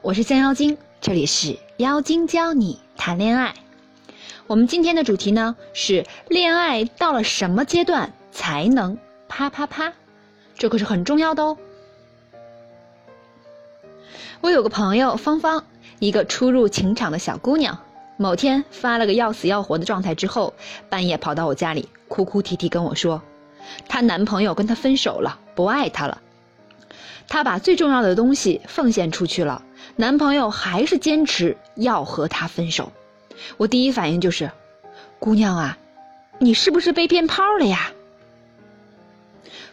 我是降妖精，这里是妖精教你谈恋爱。我们今天的主题呢是恋爱到了什么阶段才能啪啪啪？这可是很重要的哦。我有个朋友芳芳，一个初入情场的小姑娘，某天发了个要死要活的状态之后，半夜跑到我家里哭哭啼啼跟我说，她男朋友跟她分手了，不爱她了。她把最重要的东西奉献出去了，男朋友还是坚持要和她分手。我第一反应就是，姑娘啊，你是不是被骗炮了呀？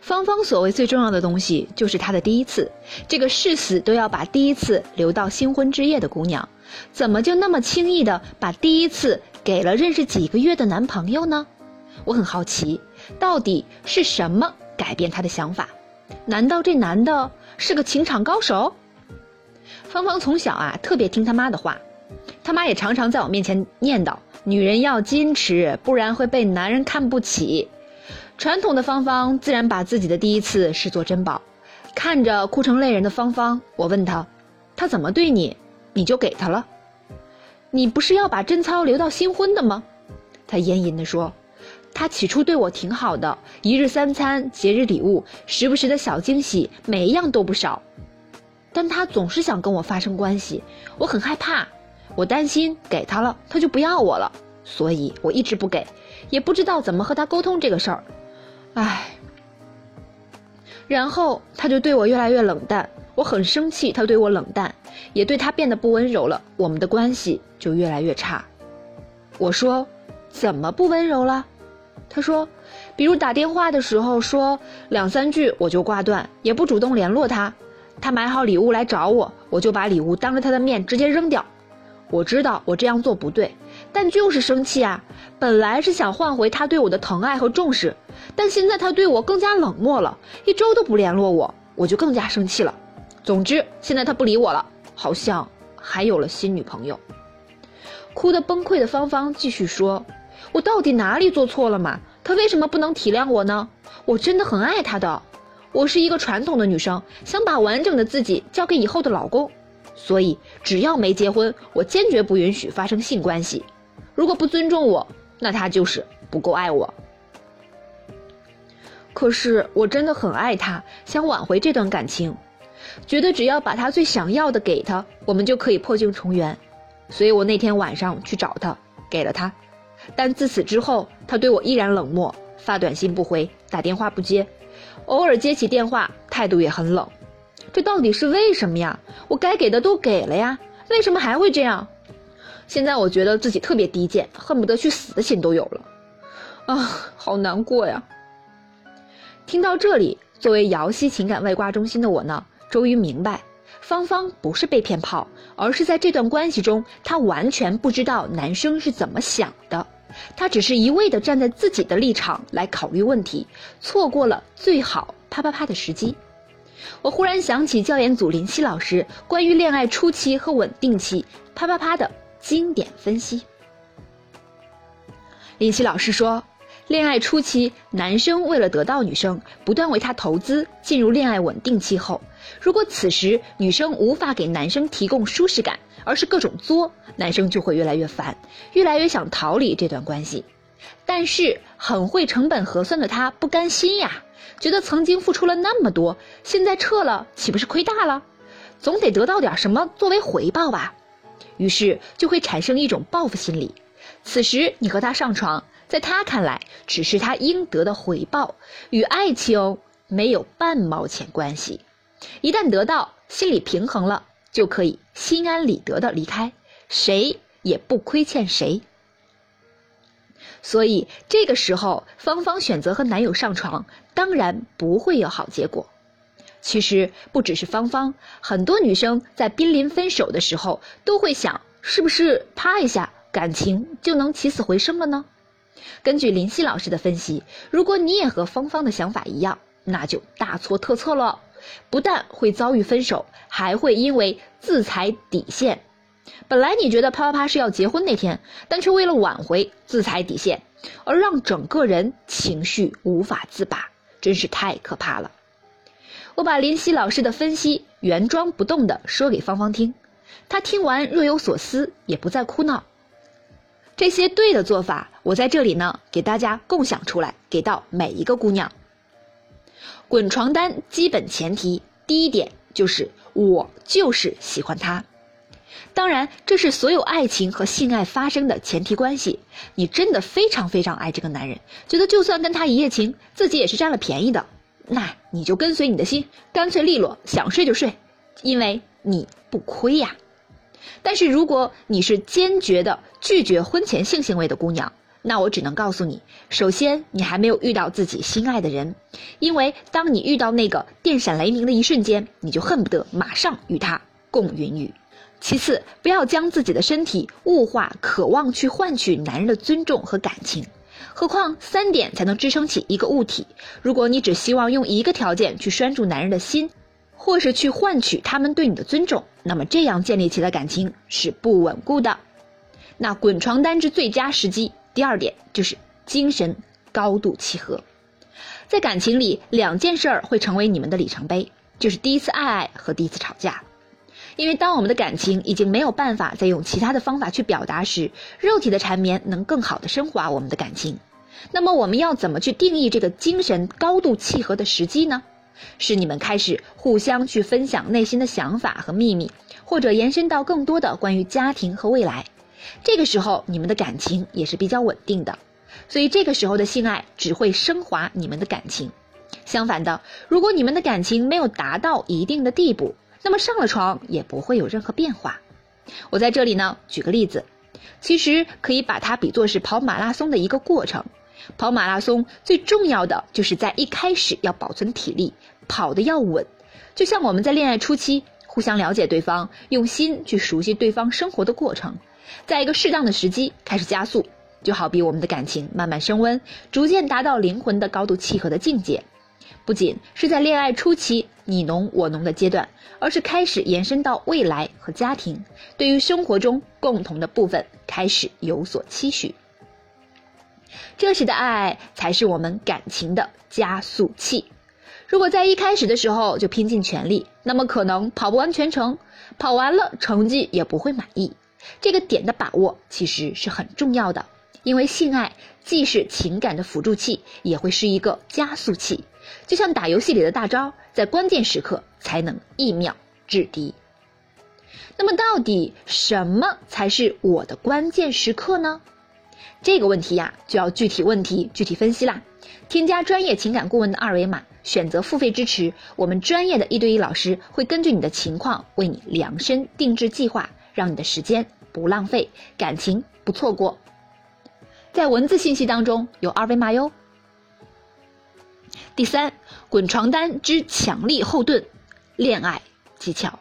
芳芳所谓最重要的东西就是她的第一次，这个誓死都要把第一次留到新婚之夜的姑娘，怎么就那么轻易的把第一次给了认识几个月的男朋友呢？我很好奇，到底是什么改变她的想法？难道这男的？是个情场高手。芳芳从小啊特别听他妈的话，他妈也常常在我面前念叨：女人要矜持，不然会被男人看不起。传统的芳芳自然把自己的第一次视作珍宝。看着哭成泪人的芳芳，我问她：他怎么对你，你就给他了？你不是要把贞操留到新婚的吗？他咽吟地说。他起初对我挺好的，一日三餐、节日礼物、时不时的小惊喜，每一样都不少。但他总是想跟我发生关系，我很害怕，我担心给他了他就不要我了，所以我一直不给，也不知道怎么和他沟通这个事儿。唉，然后他就对我越来越冷淡，我很生气，他对我冷淡，也对他变得不温柔了，我们的关系就越来越差。我说，怎么不温柔了？他说，比如打电话的时候说两三句我就挂断，也不主动联络他。他买好礼物来找我，我就把礼物当着他的面直接扔掉。我知道我这样做不对，但就是生气啊！本来是想换回他对我的疼爱和重视，但现在他对我更加冷漠了，一周都不联络我，我就更加生气了。总之，现在他不理我了，好像还有了新女朋友。哭得崩溃的芳芳继续说。我到底哪里做错了嘛？他为什么不能体谅我呢？我真的很爱他的。我是一个传统的女生，想把完整的自己交给以后的老公，所以只要没结婚，我坚决不允许发生性关系。如果不尊重我，那他就是不够爱我。可是我真的很爱他，想挽回这段感情，觉得只要把他最想要的给他，我们就可以破镜重圆。所以我那天晚上去找他，给了他。但自此之后，他对我依然冷漠，发短信不回，打电话不接，偶尔接起电话，态度也很冷。这到底是为什么呀？我该给的都给了呀，为什么还会这样？现在我觉得自己特别低贱，恨不得去死的心都有了。啊，好难过呀！听到这里，作为瑶溪情感外挂中心的我呢，终于明白。芳芳不是被骗炮，而是在这段关系中，她完全不知道男生是怎么想的，他只是一味的站在自己的立场来考虑问题，错过了最好啪啪啪的时机。我忽然想起教研组林夕老师关于恋爱初期和稳定期啪啪啪的经典分析。林夕老师说。恋爱初期，男生为了得到女生，不断为她投资。进入恋爱稳定期后，如果此时女生无法给男生提供舒适感，而是各种作，男生就会越来越烦，越来越想逃离这段关系。但是很会成本核算的他不甘心呀，觉得曾经付出了那么多，现在撤了岂不是亏大了？总得得到点什么作为回报吧。于是就会产生一种报复心理。此时你和他上床。在他看来，只是他应得的回报，与爱情没有半毛钱关系。一旦得到，心里平衡了，就可以心安理得的离开，谁也不亏欠谁。所以这个时候，芳芳选择和男友上床，当然不会有好结果。其实不只是芳芳，很多女生在濒临分手的时候，都会想，是不是啪一下，感情就能起死回生了呢？根据林夕老师的分析，如果你也和芳芳的想法一样，那就大错特错了。不但会遭遇分手，还会因为自裁底线。本来你觉得啪啪啪是要结婚那天，但却为了挽回自裁底线，而让整个人情绪无法自拔，真是太可怕了。我把林夕老师的分析原装不动的说给芳芳听，她听完若有所思，也不再哭闹。这些对的做法，我在这里呢给大家共享出来，给到每一个姑娘。滚床单基本前提，第一点就是我就是喜欢他。当然，这是所有爱情和性爱发生的前提关系。你真的非常非常爱这个男人，觉得就算跟他一夜情，自己也是占了便宜的，那你就跟随你的心，干脆利落，想睡就睡，因为你不亏呀。但是如果你是坚决的拒绝婚前性行为的姑娘，那我只能告诉你，首先你还没有遇到自己心爱的人，因为当你遇到那个电闪雷鸣的一瞬间，你就恨不得马上与他共云雨。其次，不要将自己的身体物化，渴望去换取男人的尊重和感情。何况三点才能支撑起一个物体。如果你只希望用一个条件去拴住男人的心，或是去换取他们对你的尊重，那么这样建立起的感情是不稳固的。那滚床单之最佳时机，第二点就是精神高度契合。在感情里，两件事儿会成为你们的里程碑，就是第一次爱爱和第一次吵架。因为当我们的感情已经没有办法再用其他的方法去表达时，肉体的缠绵能更好的升华我们的感情。那么我们要怎么去定义这个精神高度契合的时机呢？是你们开始互相去分享内心的想法和秘密，或者延伸到更多的关于家庭和未来。这个时候你们的感情也是比较稳定的，所以这个时候的性爱只会升华你们的感情。相反的，如果你们的感情没有达到一定的地步，那么上了床也不会有任何变化。我在这里呢举个例子，其实可以把它比作是跑马拉松的一个过程。跑马拉松最重要的就是在一开始要保存体力，跑的要稳。就像我们在恋爱初期互相了解对方，用心去熟悉对方生活的过程，在一个适当的时机开始加速，就好比我们的感情慢慢升温，逐渐达到灵魂的高度契合的境界。不仅是在恋爱初期你侬我侬的阶段，而是开始延伸到未来和家庭，对于生活中共同的部分开始有所期许。这时的爱才是我们感情的加速器。如果在一开始的时候就拼尽全力，那么可能跑不完全程，跑完了成绩也不会满意。这个点的把握其实是很重要的，因为性爱既是情感的辅助器，也会是一个加速器。就像打游戏里的大招，在关键时刻才能一秒制敌。那么，到底什么才是我的关键时刻呢？这个问题呀，就要具体问题具体分析啦。添加专业情感顾问的二维码，选择付费支持，我们专业的一对一老师会根据你的情况为你量身定制计划，让你的时间不浪费，感情不错过。在文字信息当中有二维码哟。第三，滚床单之强力后盾，恋爱技巧，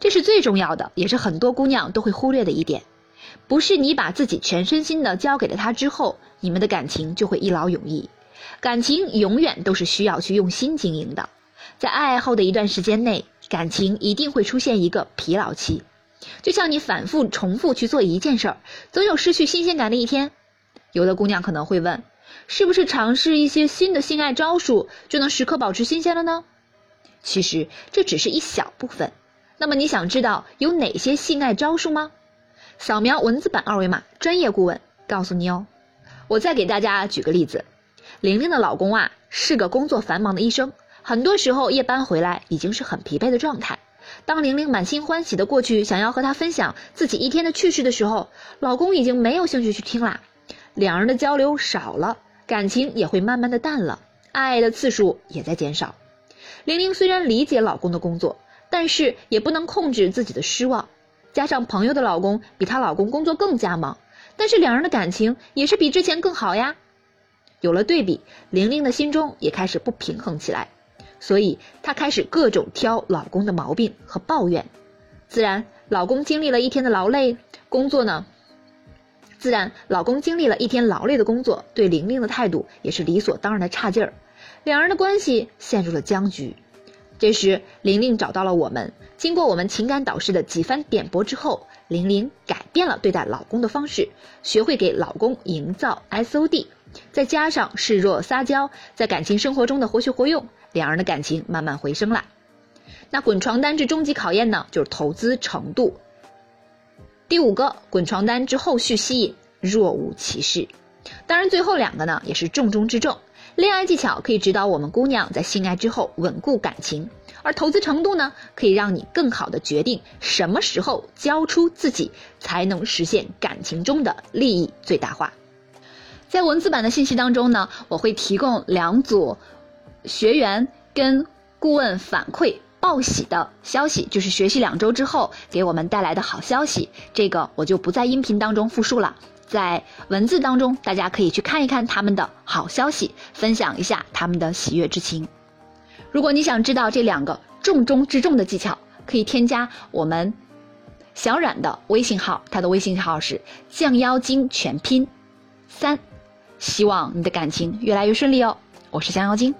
这是最重要的，也是很多姑娘都会忽略的一点。不是你把自己全身心的交给了他之后，你们的感情就会一劳永逸。感情永远都是需要去用心经营的，在爱后的一段时间内，感情一定会出现一个疲劳期。就像你反复重复去做一件事儿，总有失去新鲜感的一天。有的姑娘可能会问。是不是尝试一些新的性爱招数就能时刻保持新鲜了呢？其实这只是一小部分。那么你想知道有哪些性爱招数吗？扫描文字版二维码，专业顾问告诉你哦。我再给大家举个例子，玲玲的老公啊是个工作繁忙的医生，很多时候夜班回来已经是很疲惫的状态。当玲玲满心欢喜的过去想要和他分享自己一天的趣事的时候，老公已经没有兴趣去听啦，两人的交流少了。感情也会慢慢的淡了，爱的次数也在减少。玲玲虽然理解老公的工作，但是也不能控制自己的失望。加上朋友的老公比她老公工作更加忙，但是两人的感情也是比之前更好呀。有了对比，玲玲的心中也开始不平衡起来，所以她开始各种挑老公的毛病和抱怨。自然，老公经历了一天的劳累工作呢。自然，老公经历了一天劳累的工作，对玲玲的态度也是理所当然的差劲儿，两人的关系陷入了僵局。这时，玲玲找到了我们，经过我们情感导师的几番点拨之后，玲玲改变了对待老公的方式，学会给老公营造 S O D，再加上示弱撒娇，在感情生活中的活学活用，两人的感情慢慢回升了。那滚床单之终极考验呢，就是投资程度。第五个，滚床单之后续吸引若无其事。当然，最后两个呢也是重中之重。恋爱技巧可以指导我们姑娘在性爱之后稳固感情，而投资程度呢，可以让你更好的决定什么时候交出自己，才能实现感情中的利益最大化。在文字版的信息当中呢，我会提供两组学员跟顾问反馈报喜的消息，就是学习两周之后给我们带来的好消息。这个我就不在音频当中复述了，在文字当中大家可以去看一看他们的好消息，分享一下他们的喜悦之情。如果你想知道这两个重中之重的技巧，可以添加我们小冉的微信号，他的微信号是降妖精全拼三。希望你的感情越来越顺利哦！我是降妖精。